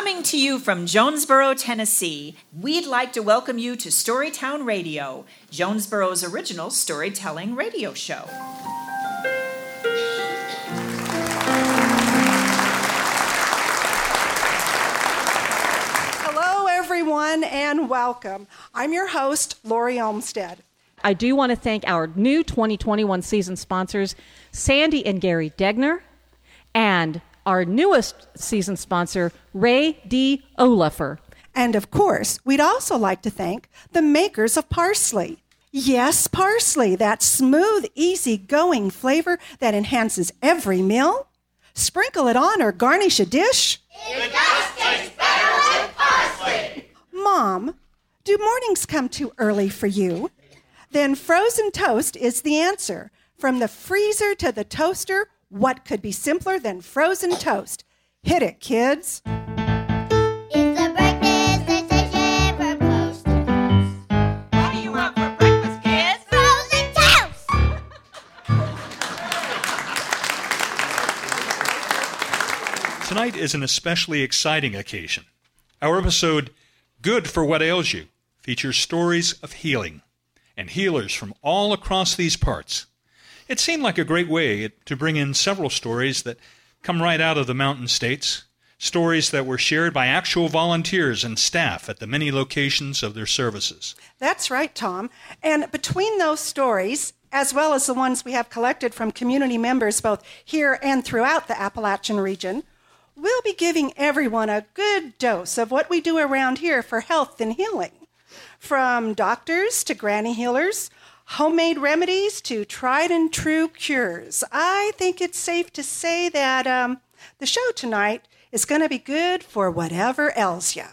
Coming to you from Jonesborough, Tennessee, we'd like to welcome you to Storytown Radio, Jonesborough's original storytelling radio show. Hello, everyone, and welcome. I'm your host, Lori Olmsted. I do want to thank our new 2021 season sponsors, Sandy and Gary Degner, and our newest season sponsor, Ray D. Olaffer. And of course, we'd also like to thank the makers of parsley. Yes, parsley, that smooth, easy-going flavor that enhances every meal. Sprinkle it on or garnish a dish. It just tastes better with parsley. Mom, do mornings come too early for you? Then frozen toast is the answer. From the freezer to the toaster, what could be simpler than frozen toast? Hit it, kids. It's a breakfast sensation from coast to coast. What do you want for breakfast, kids? Frozen toast! Tonight is an especially exciting occasion. Our episode, Good for What Ails You, features stories of healing and healers from all across these parts. It seemed like a great way to bring in several stories that come right out of the mountain states, stories that were shared by actual volunteers and staff at the many locations of their services. That's right, Tom. And between those stories, as well as the ones we have collected from community members both here and throughout the Appalachian region, we'll be giving everyone a good dose of what we do around here for health and healing. From doctors to granny healers, homemade remedies to tried and true cures. I think it's safe to say that um, the show tonight is going to be good for whatever ails ya.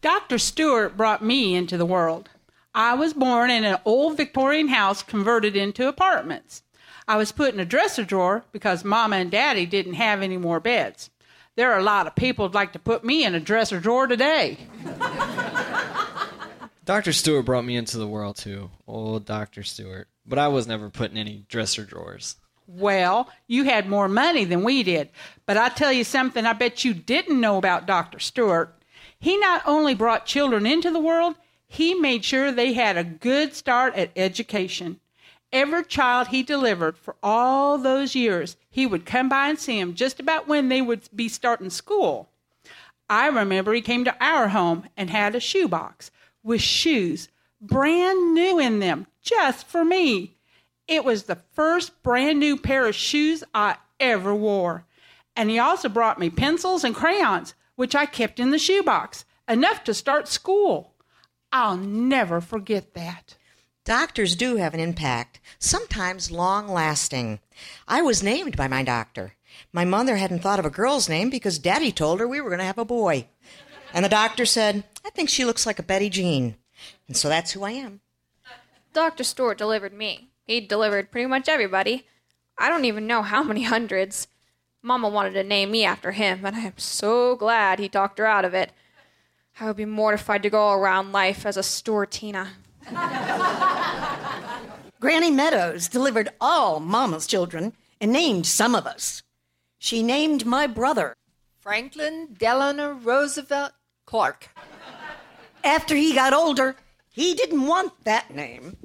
Dr. Stewart brought me into the world. I was born in an old Victorian house converted into apartments. I was put in a dresser drawer because Mama and Daddy didn't have any more beds. There are a lot of people who'd like to put me in a dresser drawer today. Dr. Stewart brought me into the world too. Old Dr. Stewart. But I was never put in any dresser drawers. Well, you had more money than we did. But I tell you something I bet you didn't know about Dr. Stewart. He not only brought children into the world, he made sure they had a good start at education. Every child he delivered for all those years, he would come by and see them just about when they would be starting school. I remember he came to our home and had a shoebox with shoes, brand new in them, just for me. It was the first brand new pair of shoes I ever wore. And he also brought me pencils and crayons, which I kept in the shoebox, enough to start school. I'll never forget that. Doctors do have an impact, sometimes long lasting. I was named by my doctor. My mother hadn't thought of a girl's name because Daddy told her we were going to have a boy. And the doctor said, I think she looks like a Betty Jean. And so that's who I am. Dr. Stewart delivered me. He delivered pretty much everybody. I don't even know how many hundreds. Mama wanted to name me after him, and I am so glad he talked her out of it. I would be mortified to go around life as a Stewartina. Granny Meadows delivered all Mama's children and named some of us. She named my brother. Franklin Delano Roosevelt Clark. After he got older, he didn't want that name.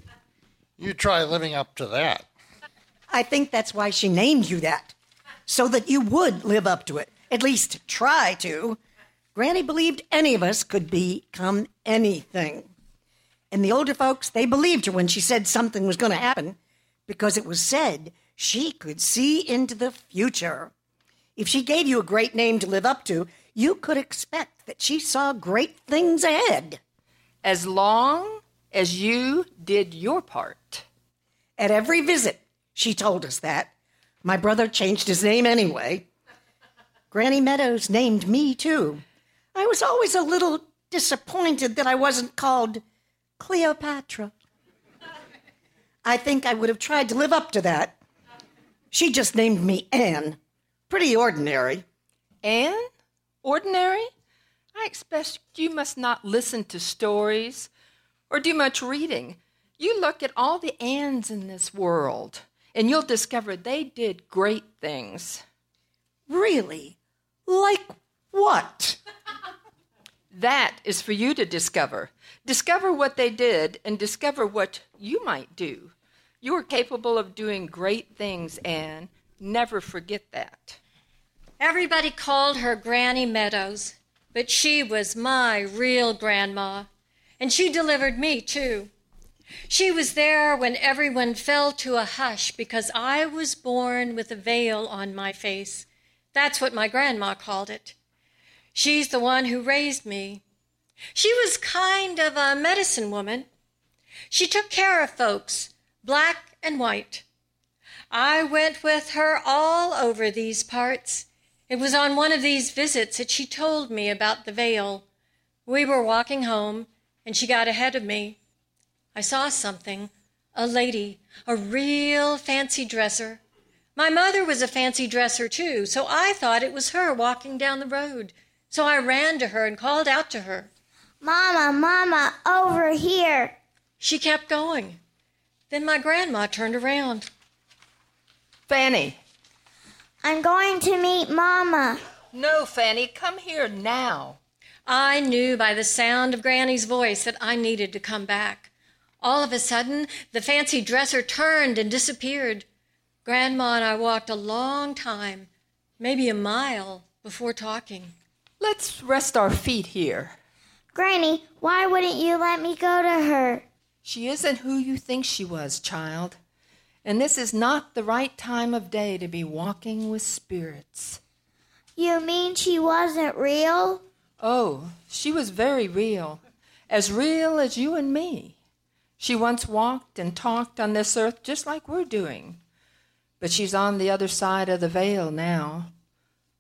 You try living up to that. I think that's why she named you that, so that you would live up to it, at least try to. Granny believed any of us could become anything. And the older folks, they believed her when she said something was going to happen because it was said she could see into the future. If she gave you a great name to live up to, you could expect that she saw great things ahead. As long as you did your part. At every visit, she told us that. My brother changed his name anyway. Granny Meadows named me, too. I was always a little disappointed that I wasn't called Cleopatra. I think I would have tried to live up to that. She just named me Anne. Pretty ordinary. Anne? Ordinary? I expect you must not listen to stories or do much reading. You look at all the Anns in this world, and you'll discover they did great things. Really? Like what? That is for you to discover. Discover what they did and discover what you might do. You are capable of doing great things, Anne. Never forget that. Everybody called her Granny Meadows, but she was my real grandma, and she delivered me too. She was there when everyone fell to a hush because I was born with a veil on my face. That's what my grandma called it. She's the one who raised me. She was kind of a medicine woman. She took care of folks, black and white. I went with her all over these parts. It was on one of these visits that she told me about the veil. We were walking home, and she got ahead of me. I saw something a lady, a real fancy dresser. My mother was a fancy dresser too, so I thought it was her walking down the road. So I ran to her and called out to her. Mama, Mama, over here. She kept going. Then my grandma turned around. Fanny. I'm going to meet Mama. No, Fanny, come here now. I knew by the sound of Granny's voice that I needed to come back. All of a sudden, the fancy dresser turned and disappeared. Grandma and I walked a long time, maybe a mile, before talking. Let's rest our feet here. Granny, why wouldn't you let me go to her? She isn't who you think she was, child. And this is not the right time of day to be walking with spirits. You mean she wasn't real? Oh, she was very real. As real as you and me. She once walked and talked on this earth just like we're doing. But she's on the other side of the veil now.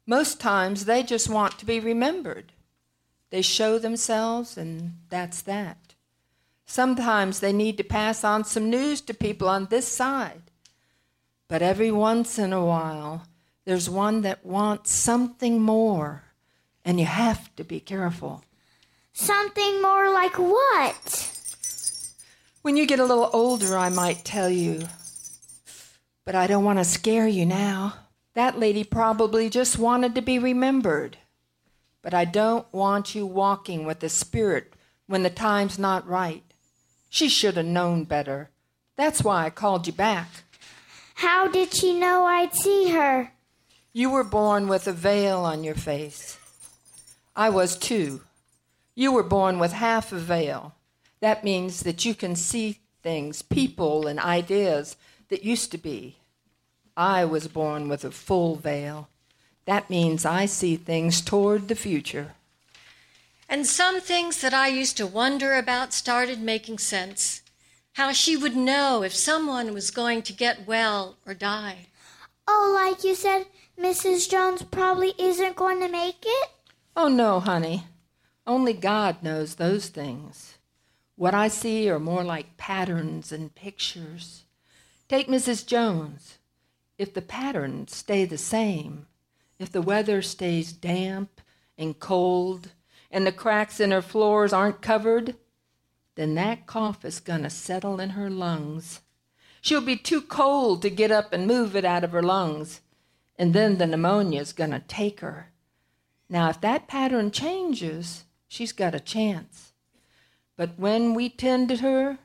Most times they just want to be remembered. They show themselves, and that's that. Sometimes they need to pass on some news to people on this side. But every once in a while, there's one that wants something more, and you have to be careful. Something more like what? When you get a little older, I might tell you. But I don't want to scare you now. That lady probably just wanted to be remembered. But I don't want you walking with the Spirit when the time's not right. She should have known better. That's why I called you back. How did she know I'd see her? You were born with a veil on your face. I was too. You were born with half a veil. That means that you can see things, people, and ideas that used to be. I was born with a full veil. That means I see things toward the future. And some things that I used to wonder about started making sense. How she would know if someone was going to get well or die. Oh, like you said, Mrs. Jones probably isn't going to make it? Oh, no, honey. Only God knows those things. What I see are more like patterns and pictures. Take Mrs. Jones. If the patterns stay the same, if the weather stays damp and cold, and the cracks in her floors aren't covered, then that cough is going to settle in her lungs. She'll be too cold to get up and move it out of her lungs, and then the pneumonia's going to take her. Now, if that pattern changes, she's got a chance. But when we tended her,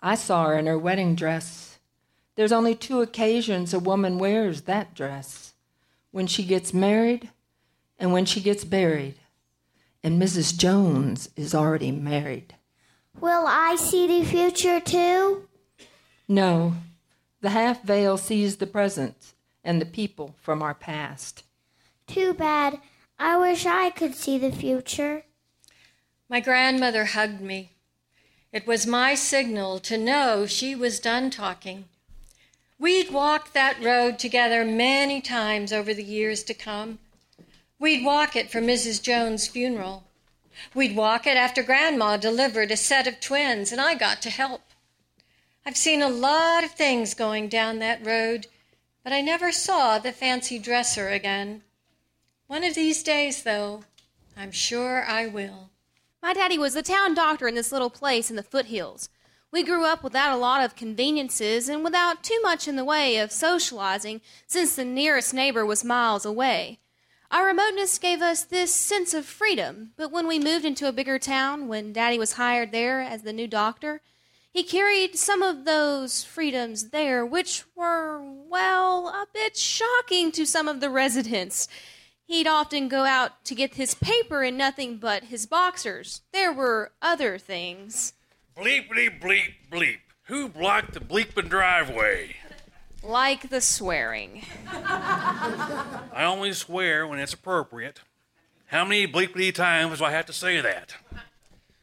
I saw her in her wedding dress. There's only two occasions a woman wears that dress when she gets married and when she gets buried and Mrs. Jones is already married. Will I see the future too? No, the half veil sees the present and the people from our past. Too bad. I wish I could see the future. My grandmother hugged me. It was my signal to know she was done talking. We'd walked that road together many times over the years to come. We'd walk it for Mrs. Jones' funeral. We'd walk it after Grandma delivered a set of twins, and I got to help. I've seen a lot of things going down that road, but I never saw the fancy dresser again. One of these days, though, I'm sure I will. My daddy was the town doctor in this little place in the foothills. We grew up without a lot of conveniences and without too much in the way of socializing, since the nearest neighbor was miles away. Our remoteness gave us this sense of freedom, but when we moved into a bigger town, when Daddy was hired there as the new doctor, he carried some of those freedoms there, which were, well, a bit shocking to some of the residents. He'd often go out to get his paper in nothing but his boxers. There were other things. Bleepity bleep bleep. Bleep. Who blocked the bleeping driveway? Like the swearing. I only swear when it's appropriate. How many bleepity times do I have to say that?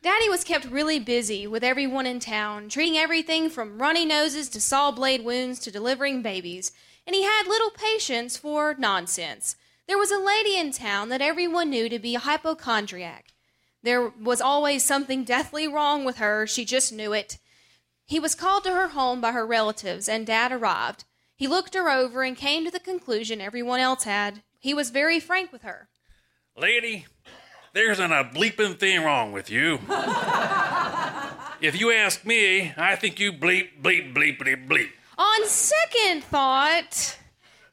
Daddy was kept really busy with everyone in town, treating everything from runny noses to saw blade wounds to delivering babies, and he had little patience for nonsense. There was a lady in town that everyone knew to be a hypochondriac. There was always something deathly wrong with her, she just knew it. He was called to her home by her relatives, and Dad arrived. He looked her over and came to the conclusion everyone else had. He was very frank with her. Lady, there's an a bleeping thing wrong with you. if you ask me, I think you bleep, bleep, bleepity bleep. On second thought,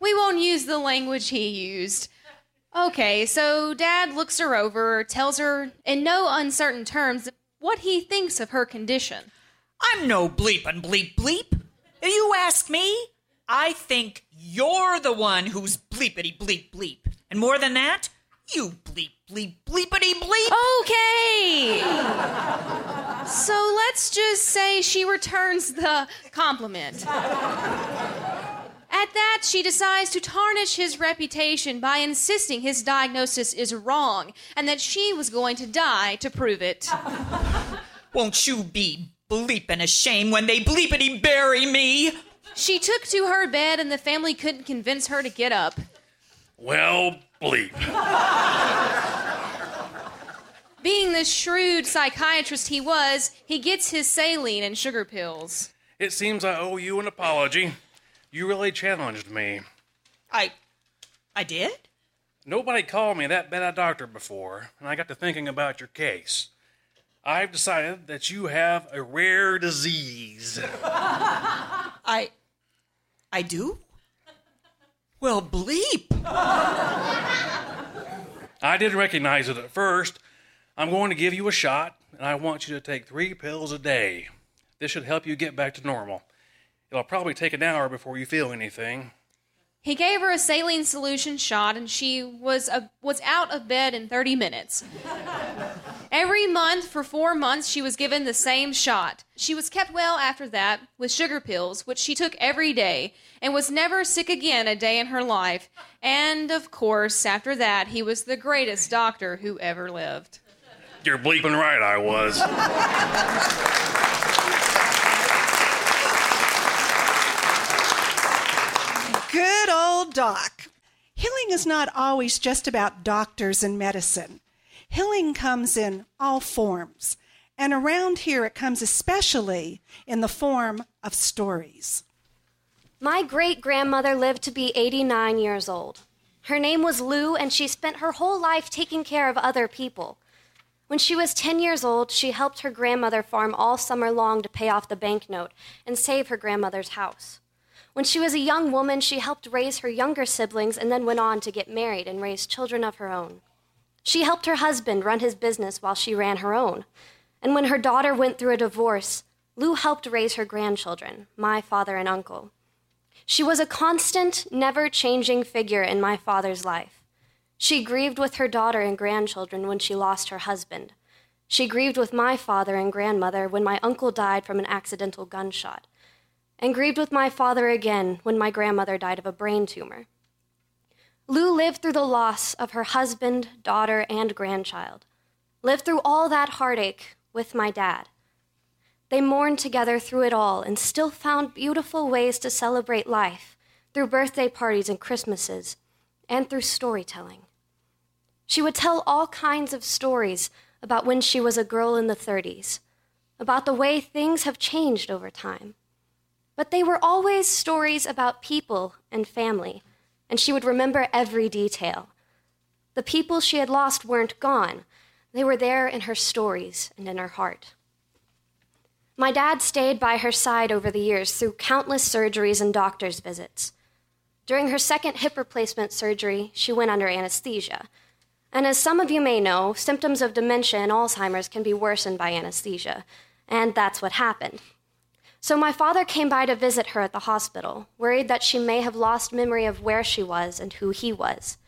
we won't use the language he used. Okay, so Dad looks her over, tells her in no uncertain terms what he thinks of her condition. I'm no bleep and bleep bleep. If you ask me, I think you're the one who's bleepity bleep bleep. And more than that, you bleep bleep bleepity bleep. Okay. so let's just say she returns the compliment. At that, she decides to tarnish his reputation by insisting his diagnosis is wrong and that she was going to die to prove it. Won't you be bleeping ashamed when they bleepity bury me? She took to her bed and the family couldn't convince her to get up. Well, bleep. Being the shrewd psychiatrist he was, he gets his saline and sugar pills. It seems I owe you an apology. You really challenged me. I. I did? Nobody called me that bad a doctor before, and I got to thinking about your case. I've decided that you have a rare disease. I. I do? Well, bleep. I didn't recognize it at first. I'm going to give you a shot, and I want you to take three pills a day. This should help you get back to normal. It'll probably take an hour before you feel anything. He gave her a saline solution shot, and she was a, was out of bed in 30 minutes. Every month for four months, she was given the same shot. She was kept well after that with sugar pills, which she took every day, and was never sick again a day in her life. And of course, after that, he was the greatest doctor who ever lived. You're bleeping right, I was. Good old doc. Healing is not always just about doctors and medicine. Healing comes in all forms. And around here, it comes especially in the form of stories. My great grandmother lived to be 89 years old. Her name was Lou, and she spent her whole life taking care of other people. When she was 10 years old, she helped her grandmother farm all summer long to pay off the banknote and save her grandmother's house. When she was a young woman, she helped raise her younger siblings and then went on to get married and raise children of her own. She helped her husband run his business while she ran her own. And when her daughter went through a divorce, Lou helped raise her grandchildren, my father and uncle. She was a constant, never changing figure in my father's life. She grieved with her daughter and grandchildren when she lost her husband. She grieved with my father and grandmother when my uncle died from an accidental gunshot, and grieved with my father again when my grandmother died of a brain tumor. Lou lived through the loss of her husband, daughter, and grandchild, lived through all that heartache with my dad. They mourned together through it all and still found beautiful ways to celebrate life through birthday parties and Christmases and through storytelling. She would tell all kinds of stories about when she was a girl in the 30s, about the way things have changed over time. But they were always stories about people and family, and she would remember every detail. The people she had lost weren't gone, they were there in her stories and in her heart. My dad stayed by her side over the years through countless surgeries and doctor's visits. During her second hip replacement surgery, she went under anesthesia. And as some of you may know, symptoms of dementia and Alzheimer's can be worsened by anesthesia. And that's what happened. So my father came by to visit her at the hospital, worried that she may have lost memory of where she was and who he was.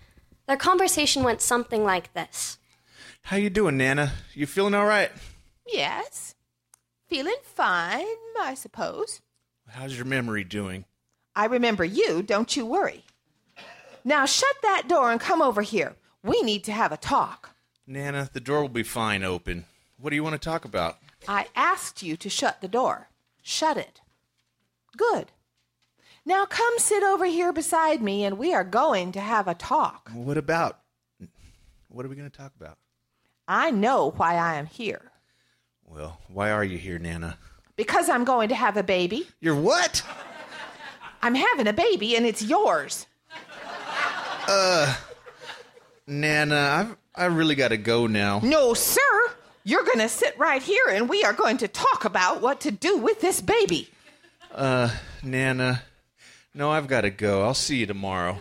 Their conversation went something like this. How you doing, Nana? You feeling all right? Yes. Feeling fine, I suppose. How's your memory doing? I remember you, don't you worry. Now shut that door and come over here. We need to have a talk. Nana, the door will be fine open. What do you want to talk about? I asked you to shut the door. Shut it. Good. Now come sit over here beside me and we are going to have a talk. What about? What are we going to talk about? I know why I am here. Well, why are you here, Nana? Because I'm going to have a baby. You're what? I'm having a baby and it's yours. Uh, Nana, I've I really got to go now. No, sir. You're going to sit right here and we are going to talk about what to do with this baby. Uh, Nana, no, I've got to go. I'll see you tomorrow.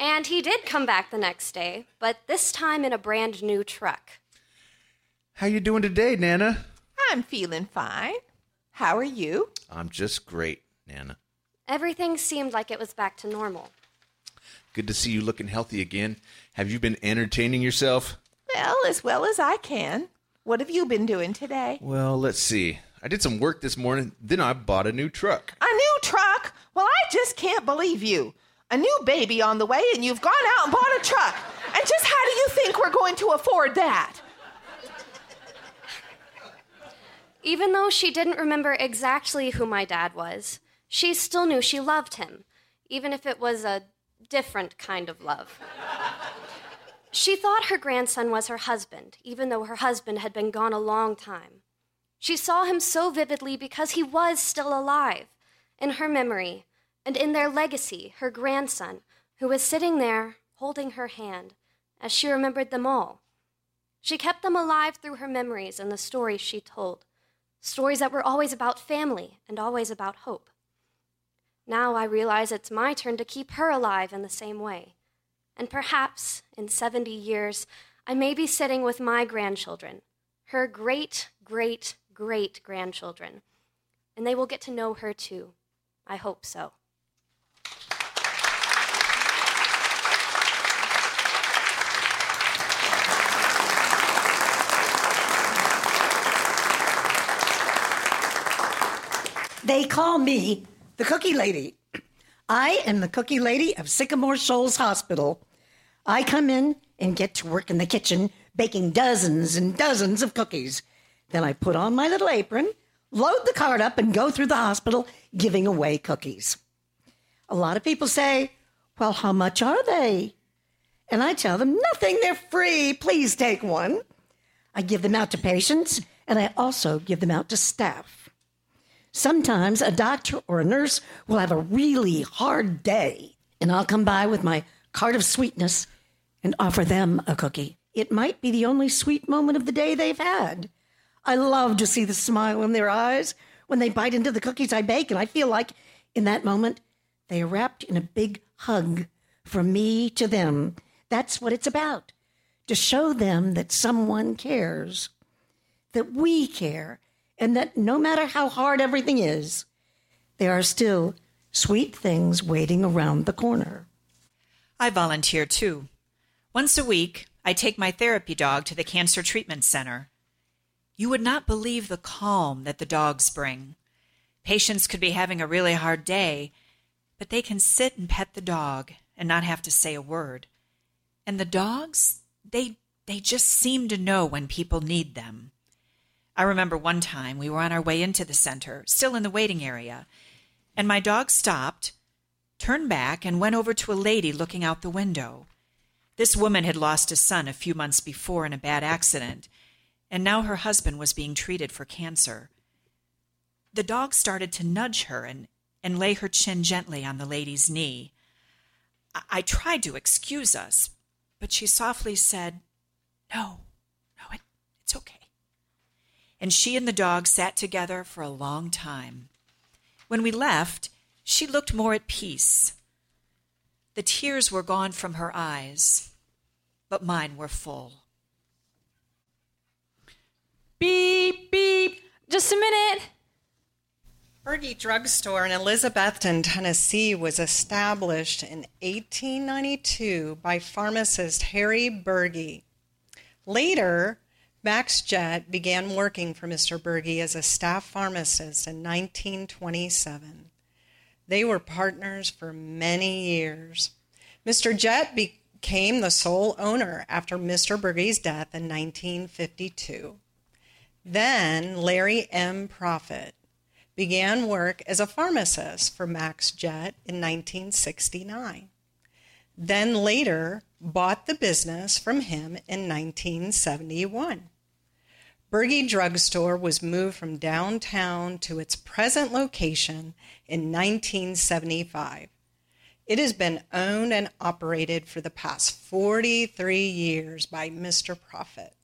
And he did come back the next day, but this time in a brand new truck. How you doing today, Nana? I'm feeling fine. How are you? I'm just great, Nana. Everything seemed like it was back to normal. Good to see you looking healthy again. Have you been entertaining yourself? Well, as well as I can. What have you been doing today? Well, let's see. I did some work this morning, then I bought a new truck. A new truck? Well, I just can't believe you. A new baby on the way, and you've gone out and bought a truck. And just how do you think we're going to afford that? Even though she didn't remember exactly who my dad was, she still knew she loved him, even if it was a different kind of love. She thought her grandson was her husband, even though her husband had been gone a long time. She saw him so vividly because he was still alive, in her memory, and in their legacy, her grandson, who was sitting there holding her hand as she remembered them all. She kept them alive through her memories and the stories she told, stories that were always about family and always about hope. Now I realize it's my turn to keep her alive in the same way. And perhaps in 70 years, I may be sitting with my grandchildren, her great, great, great grandchildren, and they will get to know her too. I hope so. They call me the Cookie Lady. I am the Cookie Lady of Sycamore Shoals Hospital. I come in and get to work in the kitchen baking dozens and dozens of cookies. Then I put on my little apron, load the cart up, and go through the hospital giving away cookies. A lot of people say, Well, how much are they? And I tell them, Nothing, they're free. Please take one. I give them out to patients, and I also give them out to staff. Sometimes a doctor or a nurse will have a really hard day, and I'll come by with my cart of sweetness and offer them a cookie. It might be the only sweet moment of the day they've had. I love to see the smile in their eyes when they bite into the cookies I bake, and I feel like in that moment they are wrapped in a big hug from me to them. That's what it's about to show them that someone cares, that we care, and that no matter how hard everything is, there are still sweet things waiting around the corner. I volunteer too. Once a week, I take my therapy dog to the Cancer Treatment Center. You would not believe the calm that the dogs bring. Patients could be having a really hard day, but they can sit and pet the dog and not have to say a word. And the dogs, they they just seem to know when people need them. I remember one time we were on our way into the center, still in the waiting area, and my dog stopped, turned back, and went over to a lady looking out the window. This woman had lost a son a few months before in a bad accident, and now her husband was being treated for cancer. The dog started to nudge her and, and lay her chin gently on the lady's knee. I, tried to excuse us, but she softly said, No, no, it, it's okay. And she and the dog sat together for a long time. When we left, she looked more at peace. The tears were gone from her eyes, but mine were full. Beep, beep. Just a minute. Berge Drugstore in Elizabethton, Tennessee was established in 1892 by pharmacist Harry Berge. Later, Max Jett began working for Mr. Berge as a staff pharmacist in 1927. They were partners for many years. Mr. Jett became the sole owner after Mr. Berge's death in 1952. Then Larry M. Prophet began work as a pharmacist for Max Jett in 1969. Then later bought the business from him in 1971. Berge Drugstore was moved from downtown to its present location in 1975. It has been owned and operated for the past 43 years by Mr. Prophet.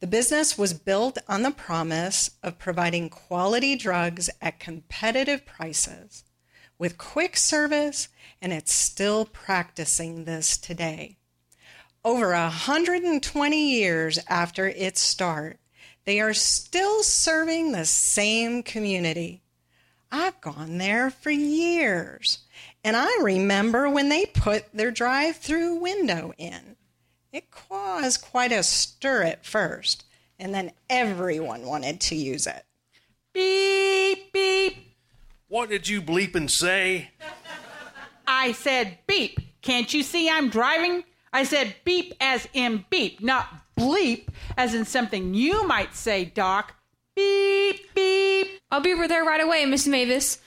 The business was built on the promise of providing quality drugs at competitive prices with quick service, and it's still practicing this today. Over 120 years after its start, they are still serving the same community. I've gone there for years, and I remember when they put their drive through window in. It caused quite a stir at first, and then everyone wanted to use it. Beep, beep. What did you bleep and say? I said beep. Can't you see I'm driving? I said beep as in beep, not bleep as in something you might say, Doc. Beep, beep. I'll be over there right away, Miss Mavis.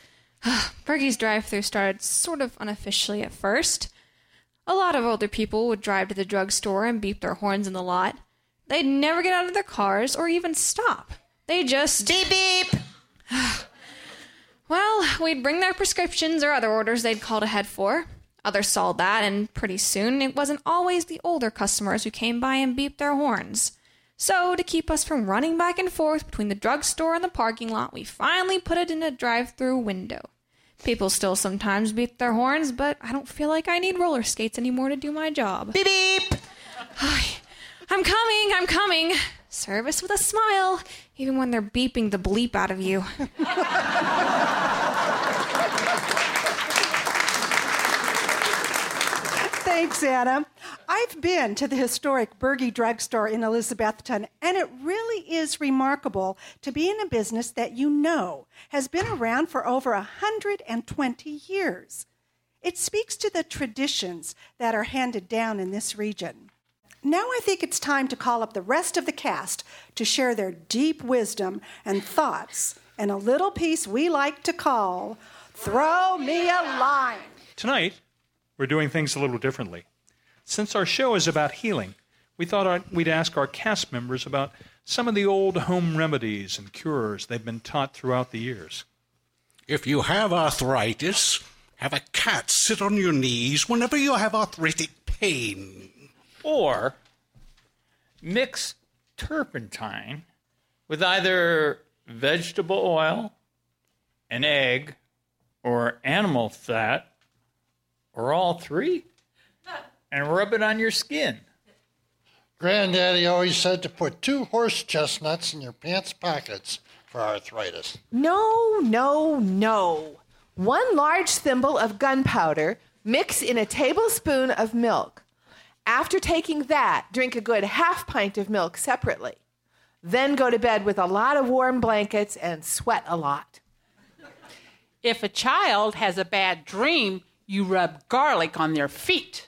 Bergie's drive through started sort of unofficially at first. A lot of older people would drive to the drugstore and beep their horns in the lot. They'd never get out of their cars or even stop. They just. Beep beep! well, we'd bring their prescriptions or other orders they'd called ahead for. Others saw that, and pretty soon it wasn't always the older customers who came by and beeped their horns. So, to keep us from running back and forth between the drugstore and the parking lot, we finally put it in a drive through window. People still sometimes beep their horns, but I don't feel like I need roller skates anymore to do my job. Beep beep! I'm coming, I'm coming. Service with a smile, even when they're beeping the bleep out of you. Thanks, Anna. I've been to the historic Berge Drugstore in Elizabethton, and it really is remarkable to be in a business that you know has been around for over 120 years. It speaks to the traditions that are handed down in this region. Now I think it's time to call up the rest of the cast to share their deep wisdom and thoughts in a little piece we like to call Throw Me a Line. Tonight, we're doing things a little differently. Since our show is about healing, we thought we'd ask our cast members about some of the old home remedies and cures they've been taught throughout the years. If you have arthritis, have a cat sit on your knees whenever you have arthritic pain. Or mix turpentine with either vegetable oil, an egg, or animal fat, or all three, and rub it on your skin. Granddaddy always said to put two horse chestnuts in your pants pockets for arthritis. No, no, no. One large thimble of gunpowder, mix in a tablespoon of milk. After taking that, drink a good half pint of milk separately. Then go to bed with a lot of warm blankets and sweat a lot. If a child has a bad dream, you rub garlic on their feet.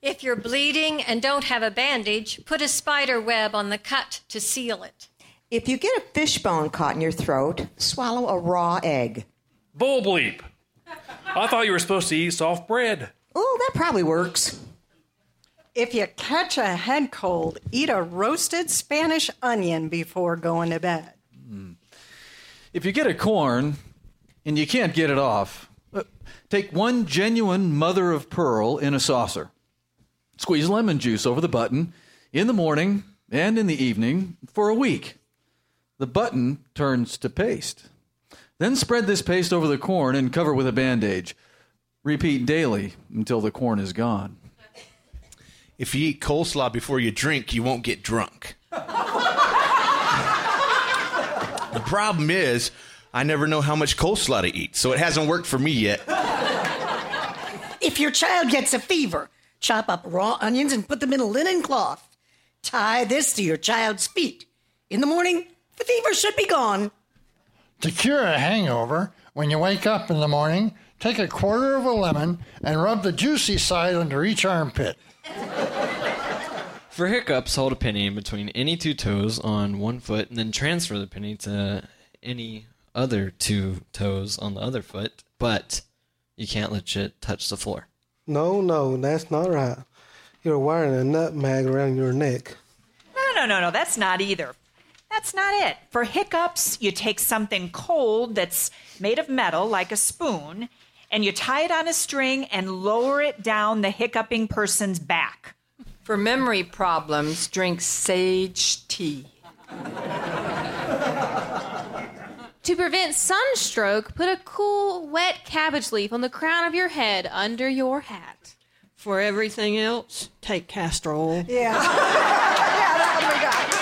If you're bleeding and don't have a bandage, put a spider web on the cut to seal it. If you get a fishbone caught in your throat, swallow a raw egg. Bull bleep. I thought you were supposed to eat soft bread. Oh, that probably works. If you catch a head cold, eat a roasted Spanish onion before going to bed. Hmm. If you get a corn and you can't get it off, take one genuine mother of pearl in a saucer. Squeeze lemon juice over the button in the morning and in the evening for a week. The button turns to paste. Then spread this paste over the corn and cover with a bandage. Repeat daily until the corn is gone. If you eat coleslaw before you drink, you won't get drunk. the problem is, I never know how much coleslaw to eat, so it hasn't worked for me yet. If your child gets a fever, chop up raw onions and put them in a linen cloth. Tie this to your child's feet. In the morning, the fever should be gone. To cure a hangover, when you wake up in the morning, take a quarter of a lemon and rub the juicy side under each armpit. For hiccups, hold a penny in between any two toes on one foot and then transfer the penny to any other two toes on the other foot, but you can't let it touch the floor. No, no, that's not right. You're wearing a nutmeg around your neck. No, no, no, no, that's not either. That's not it. For hiccups, you take something cold that's made of metal, like a spoon, and you tie it on a string and lower it down the hiccuping person's back. For memory problems, drink sage tea. To prevent sunstroke, put a cool, wet cabbage leaf on the crown of your head under your hat. For everything else, take castor oil. Yeah. yeah, that one we got.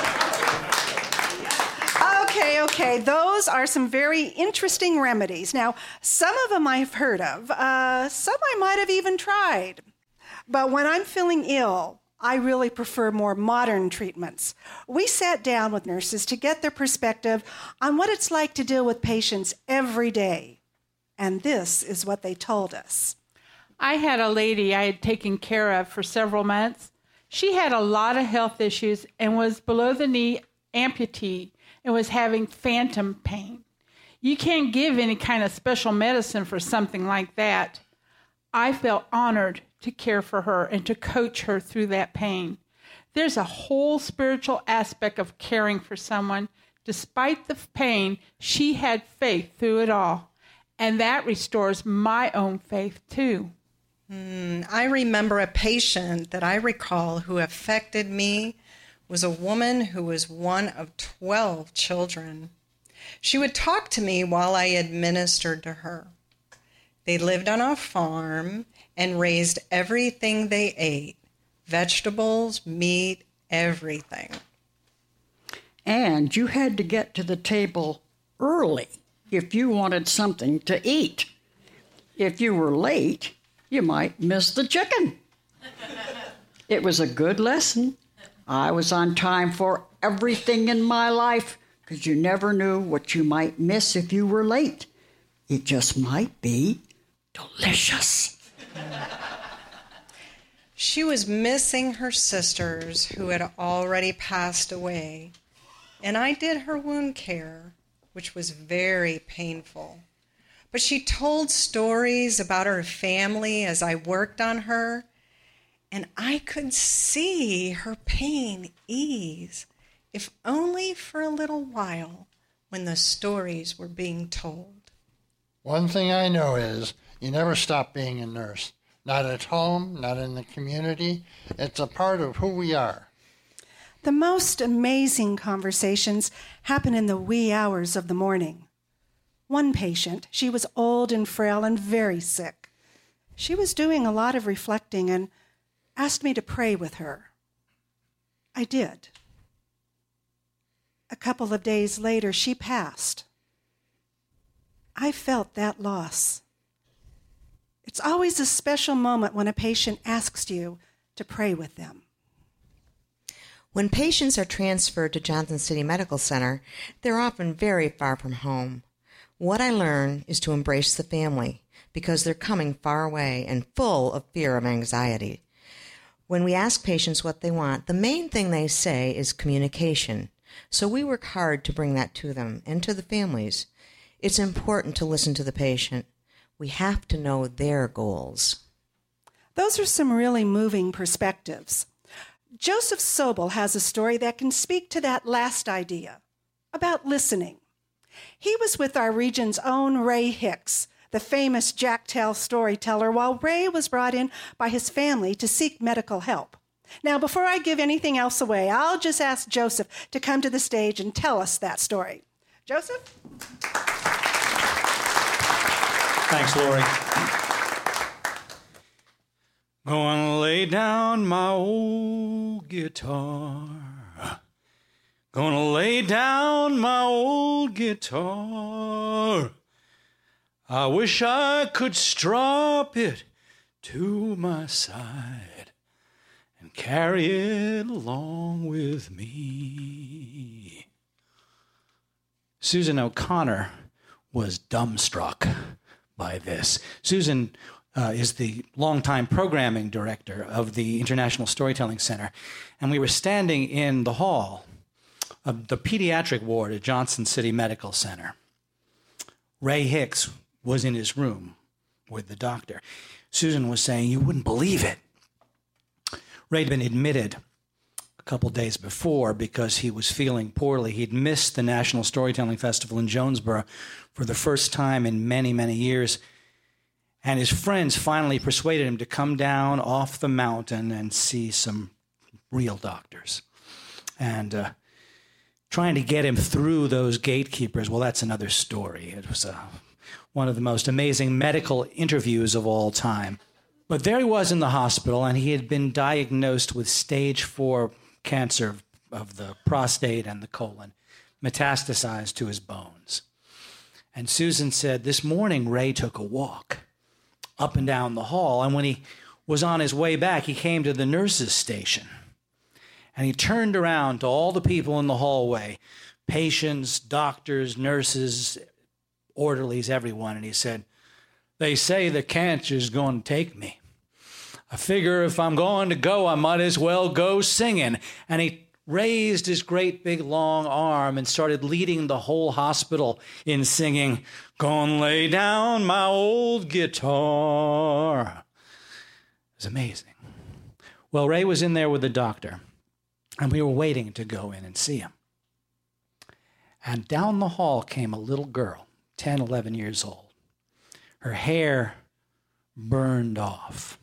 Okay, okay. Those are some very interesting remedies. Now, some of them I've heard of, uh, some I might have even tried. But when I'm feeling ill, I really prefer more modern treatments. We sat down with nurses to get their perspective on what it's like to deal with patients every day. And this is what they told us. I had a lady I had taken care of for several months. She had a lot of health issues and was below the knee amputee and was having phantom pain. You can't give any kind of special medicine for something like that. I felt honored to care for her and to coach her through that pain. There's a whole spiritual aspect of caring for someone. Despite the pain, she had faith through it all. And that restores my own faith too. Hmm, I remember a patient that I recall who affected me was a woman who was one of 12 children. She would talk to me while I administered to her. They lived on a farm and raised everything they ate vegetables, meat, everything. And you had to get to the table early if you wanted something to eat. If you were late, you might miss the chicken. It was a good lesson. I was on time for everything in my life because you never knew what you might miss if you were late. It just might be delicious. She was missing her sisters who had already passed away, and I did her wound care, which was very painful. But she told stories about her family as I worked on her, and I could see her pain ease, if only for a little while when the stories were being told. One thing I know is you never stop being a nurse. Not at home, not in the community. It's a part of who we are. The most amazing conversations happen in the wee hours of the morning. One patient, she was old and frail and very sick. She was doing a lot of reflecting and asked me to pray with her. I did. A couple of days later, she passed. I felt that loss. It's always a special moment when a patient asks you to pray with them. When patients are transferred to Johnson City Medical Center, they're often very far from home. What I learn is to embrace the family because they're coming far away and full of fear and anxiety. When we ask patients what they want, the main thing they say is communication. So we work hard to bring that to them and to the families. It's important to listen to the patient. We have to know their goals. Those are some really moving perspectives. Joseph Sobol has a story that can speak to that last idea about listening. He was with our region's own Ray Hicks, the famous Jack tale storyteller, while Ray was brought in by his family to seek medical help. Now, before I give anything else away, I'll just ask Joseph to come to the stage and tell us that story. Joseph? Thanks, Lori. Gonna lay down my old guitar. Gonna lay down my old guitar. I wish I could strap it to my side and carry it along with me. Susan O'Connor was dumbstruck by this. Susan uh, is the longtime programming director of the International Storytelling Center, and we were standing in the hall of the pediatric ward at Johnson City Medical Center. Ray Hicks was in his room with the doctor. Susan was saying, You wouldn't believe it. Ray had been admitted a couple days before because he was feeling poorly. He'd missed the National Storytelling Festival in Jonesborough for the first time in many, many years. And his friends finally persuaded him to come down off the mountain and see some real doctors. And uh, trying to get him through those gatekeepers, well, that's another story. It was uh, one of the most amazing medical interviews of all time. But there he was in the hospital, and he had been diagnosed with stage four cancer of the prostate and the colon, metastasized to his bones. And Susan said, This morning, Ray took a walk up and down the hall, and when he was on his way back, he came to the nurse's station. And he turned around to all the people in the hallway patients, doctors, nurses, orderlies, everyone, and he said, They say the cancer's going to take me. I figure if I'm going to go, I might as well go singing. And he raised his great big long arm and started leading the whole hospital in singing, Gonna lay down my old guitar. It was amazing. Well, Ray was in there with the doctor, and we were waiting to go in and see him. And down the hall came a little girl, 10, 11 years old. Her hair burned off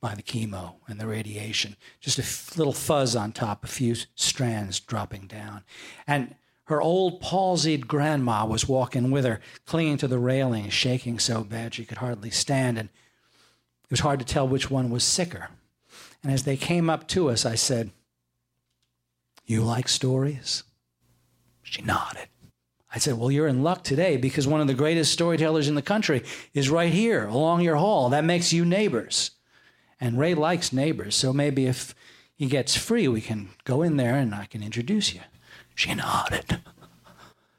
by the chemo and the radiation. Just a little fuzz on top, a few strands dropping down. And her old palsied grandma was walking with her, clinging to the railing, shaking so bad she could hardly stand. And it was hard to tell which one was sicker. And as they came up to us, I said, You like stories? She nodded. I said, Well, you're in luck today because one of the greatest storytellers in the country is right here along your hall. That makes you neighbors. And Ray likes neighbors, so maybe if he gets free, we can go in there and I can introduce you. She nodded.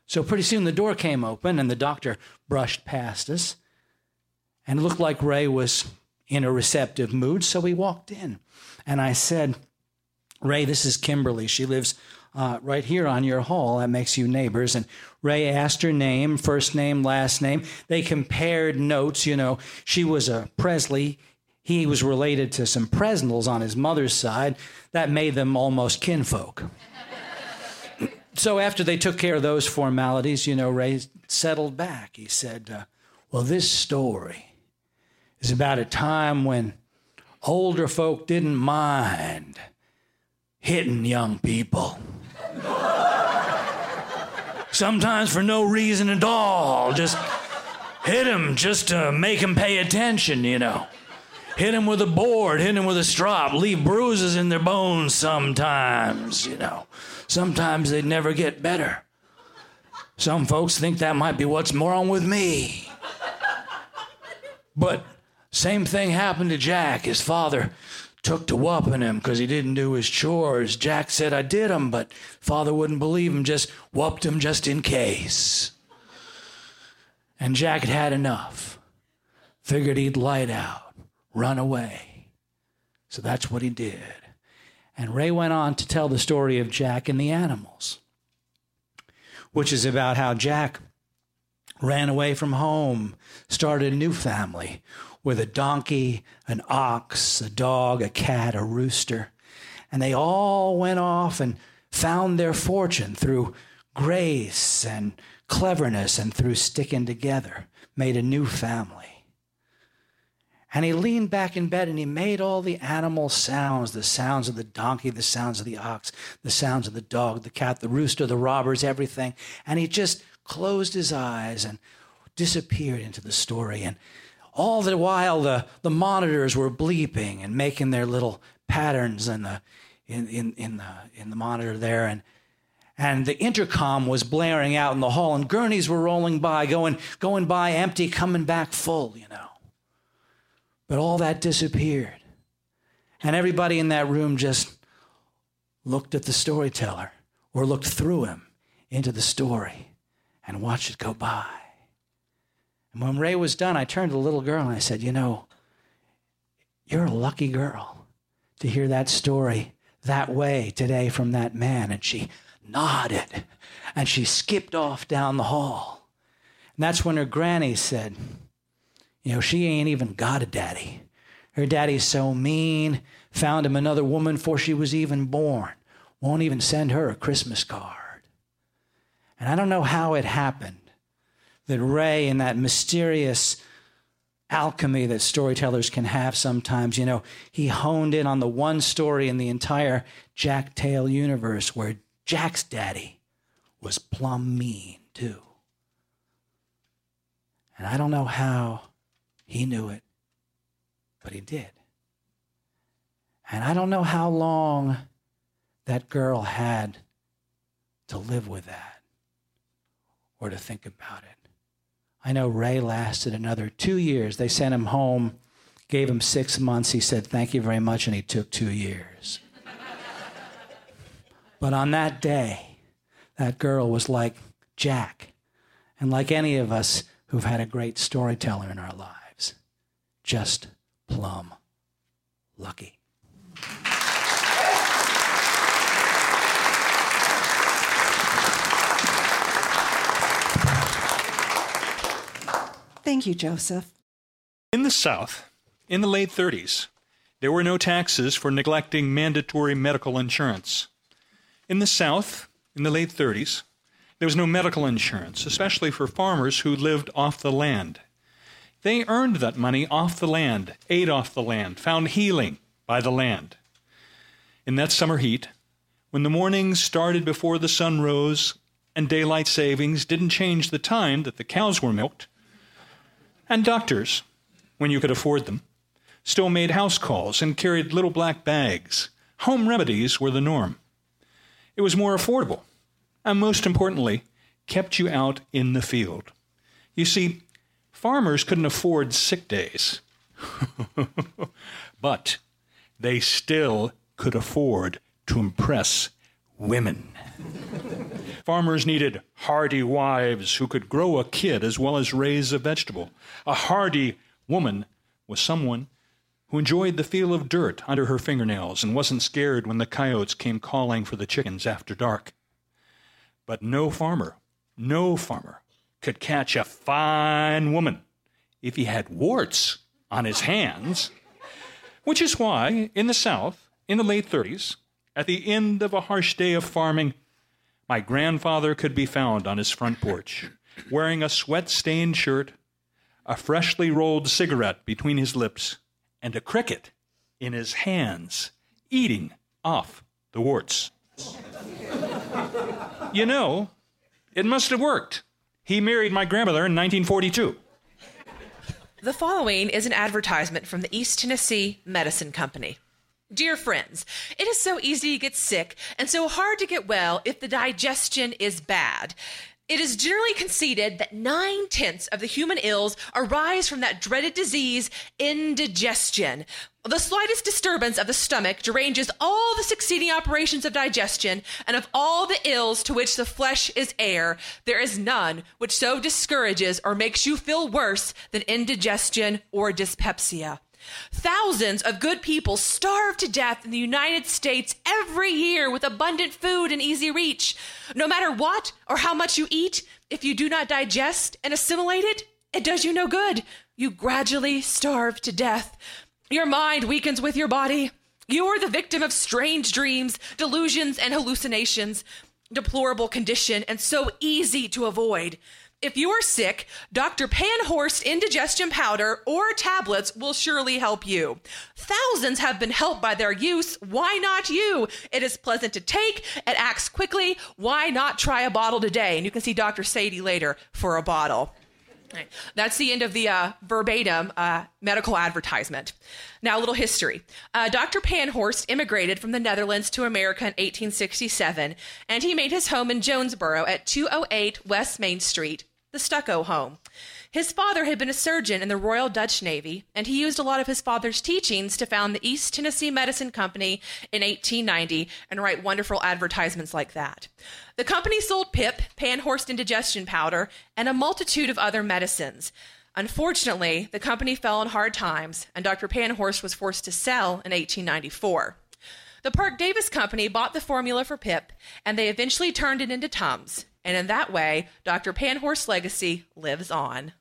So pretty soon the door came open and the doctor brushed past us. And it looked like Ray was in a receptive mood, so we walked in. And I said, Ray, this is Kimberly. She lives uh, right here on your hall. That makes you neighbors. And Ray asked her name, first name, last name. They compared notes. You know, she was a Presley. He was related to some Presnells on his mother's side. That made them almost kinfolk. so after they took care of those formalities, you know, Ray settled back. He said, uh, Well, this story is about a time when older folk didn't mind hitting young people. Sometimes for no reason at all. Just hit them just to make them pay attention, you know. Hit them with a board, hit them with a strop, leave bruises in their bones sometimes, you know. Sometimes they'd never get better. Some folks think that might be what's wrong with me. But same thing happened to Jack. His father took to whooping him because he didn't do his chores. Jack said, I did them, but father wouldn't believe him, just whooped him just in case. And Jack had had enough. Figured he'd light out, run away. So that's what he did. And Ray went on to tell the story of Jack and the animals, which is about how Jack ran away from home, started a new family with a donkey, an ox, a dog, a cat, a rooster. And they all went off and found their fortune through grace and cleverness and through sticking together, made a new family. And he leaned back in bed and he made all the animal sounds the sounds of the donkey, the sounds of the ox, the sounds of the dog, the cat, the rooster, the robbers, everything. And he just closed his eyes and disappeared into the story. And all the while the, the monitors were bleeping and making their little patterns in the in, in, in the in the monitor there and and the intercom was blaring out in the hall and gurneys were rolling by going going by empty coming back full you know but all that disappeared. And everybody in that room just looked at the storyteller or looked through him into the story and watched it go by. And when ray was done i turned to the little girl and i said you know you're a lucky girl to hear that story that way today from that man. And she nodded and she skipped off down the hall. And that's when her granny said, You know, she ain't even got a daddy. Her daddy's so mean, found him another woman before she was even born, won't even send her a Christmas card. And I don't know how it happened that Ray, in that mysterious alchemy that storytellers can have sometimes, you know, he honed in on the one story in the entire Jack Tale universe where Jack's daddy was plumb mean, too. And I don't know how he knew it, but he did. And I don't know how long that girl had to live with that or to think about it. I know Ray lasted another two years. They sent him home, gave him six months. He said, Thank you very much, and he took two years. but on that day, that girl was like Jack, and like any of us who've had a great storyteller in our lives, just plumb lucky. Thank you, Joseph. In the South, in the late 30s, there were no taxes for neglecting mandatory medical insurance. In the South, in the late 30s, there was no medical insurance, especially for farmers who lived off the land. They earned that money off the land, ate off the land, found healing by the land. In that summer heat, when the mornings started before the sun rose and daylight savings didn't change the time that the cows were milked, and doctors, when you could afford them, still made house calls and carried little black bags. Home remedies were the norm. It was more affordable, and most importantly, kept you out in the field. You see, farmers couldn't afford sick days, but they still could afford to impress women. Farmers needed hardy wives who could grow a kid as well as raise a vegetable. A hardy woman was someone who enjoyed the feel of dirt under her fingernails and wasn't scared when the coyotes came calling for the chickens after dark. But no farmer, no farmer could catch a fine woman if he had warts on his hands. Which is why, in the South, in the late 30s, at the end of a harsh day of farming, my grandfather could be found on his front porch, wearing a sweat stained shirt, a freshly rolled cigarette between his lips, and a cricket in his hands, eating off the warts. you know, it must have worked. He married my grandmother in 1942. The following is an advertisement from the East Tennessee Medicine Company. Dear friends, it is so easy to get sick and so hard to get well if the digestion is bad. It is generally conceded that nine tenths of the human ills arise from that dreaded disease, indigestion. The slightest disturbance of the stomach deranges all the succeeding operations of digestion, and of all the ills to which the flesh is heir, there is none which so discourages or makes you feel worse than indigestion or dyspepsia. Thousands of good people starve to death in the United States every year with abundant food and easy reach. No matter what or how much you eat, if you do not digest and assimilate it, it does you no good. You gradually starve to death. Your mind weakens with your body. You are the victim of strange dreams, delusions, and hallucinations. Deplorable condition and so easy to avoid. If you are sick, Dr. Panhorst indigestion powder or tablets will surely help you. Thousands have been helped by their use. Why not you? It is pleasant to take, it acts quickly. Why not try a bottle today? And you can see Dr. Sadie later for a bottle. Right. That's the end of the uh, verbatim uh, medical advertisement. Now, a little history. Uh, Dr. Panhorst immigrated from the Netherlands to America in 1867, and he made his home in Jonesborough at 208 West Main Street, the Stucco Home. His father had been a surgeon in the Royal Dutch Navy, and he used a lot of his father's teachings to found the East Tennessee Medicine Company in 1890 and write wonderful advertisements like that. The company sold PIP, Panhorst indigestion powder, and a multitude of other medicines. Unfortunately, the company fell on hard times, and Dr. Panhorst was forced to sell in 1894. The Parke-Davis Company bought the formula for PIP, and they eventually turned it into Tums. And in that way, Dr. Panhorst's legacy lives on.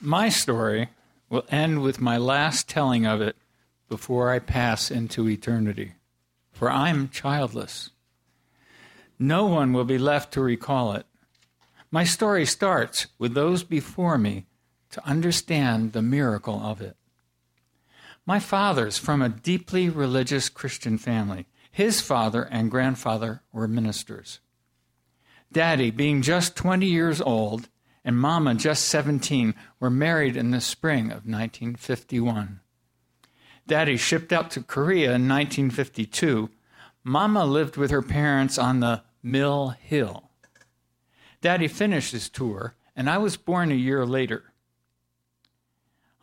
My story will end with my last telling of it before I pass into eternity, for I'm childless. No one will be left to recall it. My story starts with those before me to understand the miracle of it. My father's from a deeply religious Christian family. His father and grandfather were ministers. Daddy, being just 20 years old, and Mama, just 17, were married in the spring of 1951. Daddy shipped out to Korea in 1952. Mama lived with her parents on the Mill Hill. Daddy finished his tour, and I was born a year later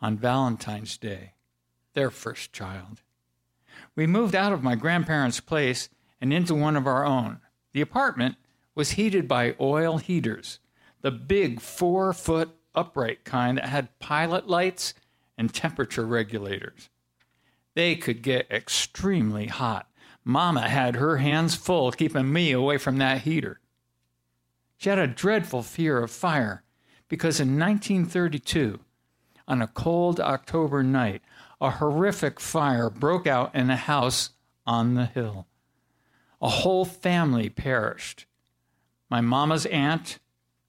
on Valentine's Day, their first child. We moved out of my grandparents' place and into one of our own. The apartment was heated by oil heaters, the big four foot upright kind that had pilot lights and temperature regulators. They could get extremely hot. Mama had her hands full keeping me away from that heater. She had a dreadful fear of fire because in 1932, on a cold October night, a horrific fire broke out in a house on the hill. A whole family perished. My mama's aunt,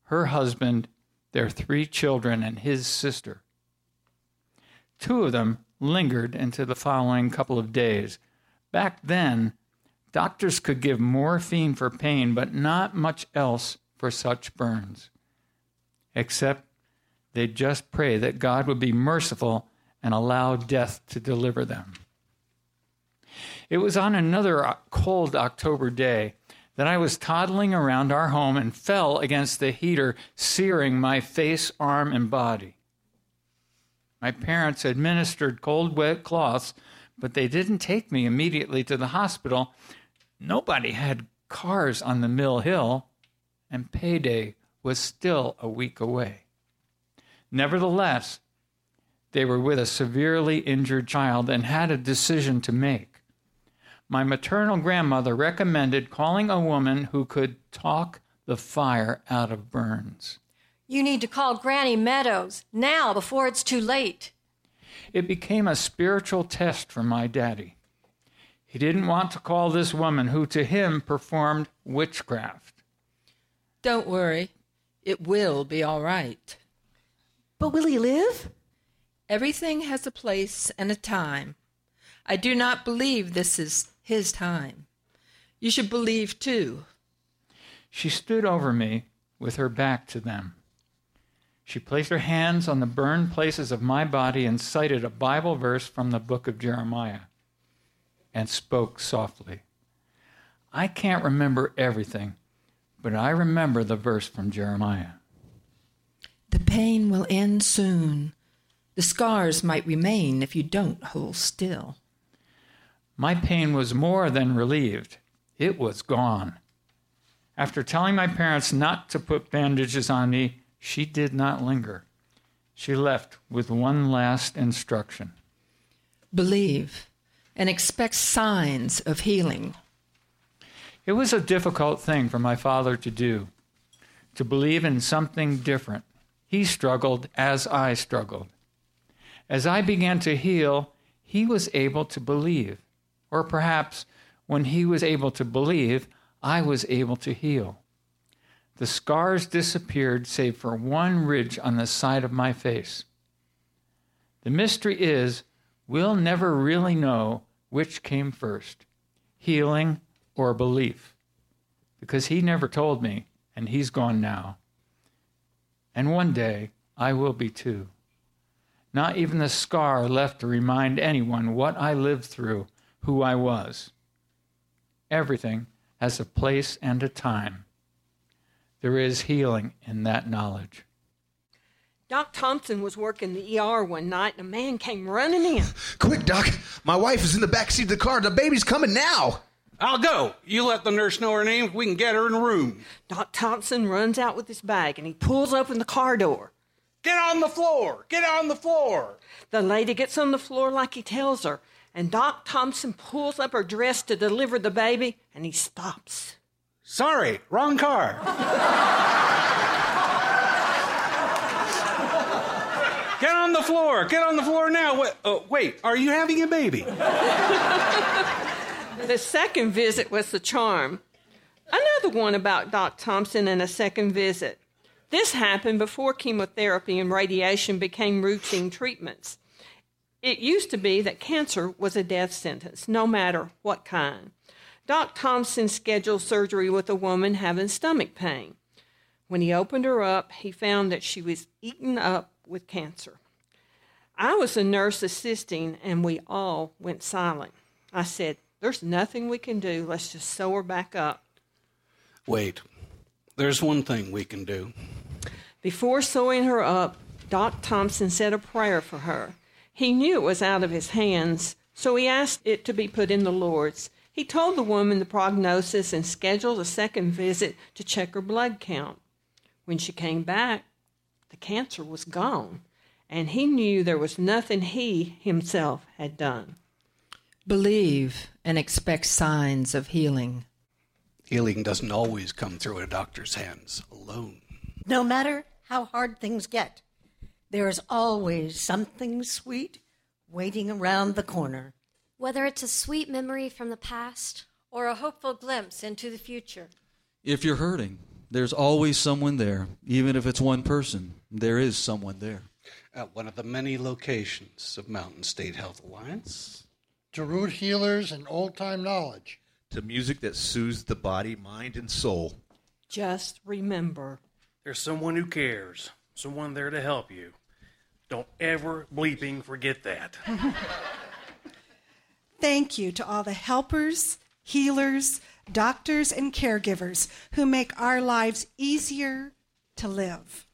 her husband, their three children, and his sister. Two of them lingered into the following couple of days. Back then, doctors could give morphine for pain, but not much else for such burns. Except they'd just pray that God would be merciful and allow death to deliver them. It was on another cold October day that I was toddling around our home and fell against the heater, searing my face, arm, and body. My parents administered cold, wet cloths, but they didn't take me immediately to the hospital. Nobody had cars on the Mill Hill, and payday was still a week away. Nevertheless, they were with a severely injured child and had a decision to make. My maternal grandmother recommended calling a woman who could talk the fire out of burns. You need to call Granny Meadows now before it's too late. It became a spiritual test for my daddy. He didn't want to call this woman who to him performed witchcraft. Don't worry, it will be all right. But will he live? Everything has a place and a time. I do not believe this is his time. You should believe too. She stood over me with her back to them. She placed her hands on the burned places of my body and cited a Bible verse from the book of Jeremiah and spoke softly. I can't remember everything, but I remember the verse from Jeremiah. The pain will end soon. The scars might remain if you don't hold still. My pain was more than relieved, it was gone. After telling my parents not to put bandages on me, she did not linger. She left with one last instruction Believe and expect signs of healing. It was a difficult thing for my father to do, to believe in something different. He struggled as I struggled. As I began to heal, he was able to believe. Or perhaps when he was able to believe, I was able to heal. The scars disappeared, save for one ridge on the side of my face. The mystery is we'll never really know which came first healing or belief. because he never told me, and he's gone now. And one day I will be too. Not even the scar left to remind anyone what I lived through, who I was. Everything has a place and a time. There is healing in that knowledge. Doc Thompson was working the ER one night and a man came running in. Quick, Doc. My wife is in the back seat of the car. The baby's coming now. I'll go. You let the nurse know her name. We can get her in the room. Doc Thompson runs out with his bag and he pulls open the car door. Get on the floor. Get on the floor. The lady gets on the floor like he tells her, and Doc Thompson pulls up her dress to deliver the baby, and he stops. Sorry, wrong car. Get on the floor. Get on the floor now. Wait, oh, wait, are you having a baby? The second visit was the charm. Another one about Doc Thompson and a second visit. This happened before chemotherapy and radiation became routine treatments. It used to be that cancer was a death sentence, no matter what kind. Doc Thompson scheduled surgery with a woman having stomach pain. When he opened her up, he found that she was eaten up with cancer. I was a nurse assisting, and we all went silent. I said, There's nothing we can do. Let's just sew her back up. Wait, there's one thing we can do. Before sewing her up, Doc Thompson said a prayer for her. He knew it was out of his hands, so he asked it to be put in the Lord's. He told the woman the prognosis and scheduled a second visit to check her blood count. When she came back, the cancer was gone, and he knew there was nothing he himself had done. Believe and expect signs of healing. Healing doesn't always come through a doctor's hands alone. No matter how hard things get, there is always something sweet waiting around the corner. Whether it's a sweet memory from the past or a hopeful glimpse into the future. If you're hurting, there's always someone there. Even if it's one person, there is someone there. At one of the many locations of Mountain State Health Alliance. To root healers and old time knowledge. To music that soothes the body, mind, and soul. Just remember There's someone who cares, someone there to help you. Don't ever bleeping forget that. Thank you to all the helpers, healers, doctors, and caregivers who make our lives easier to live.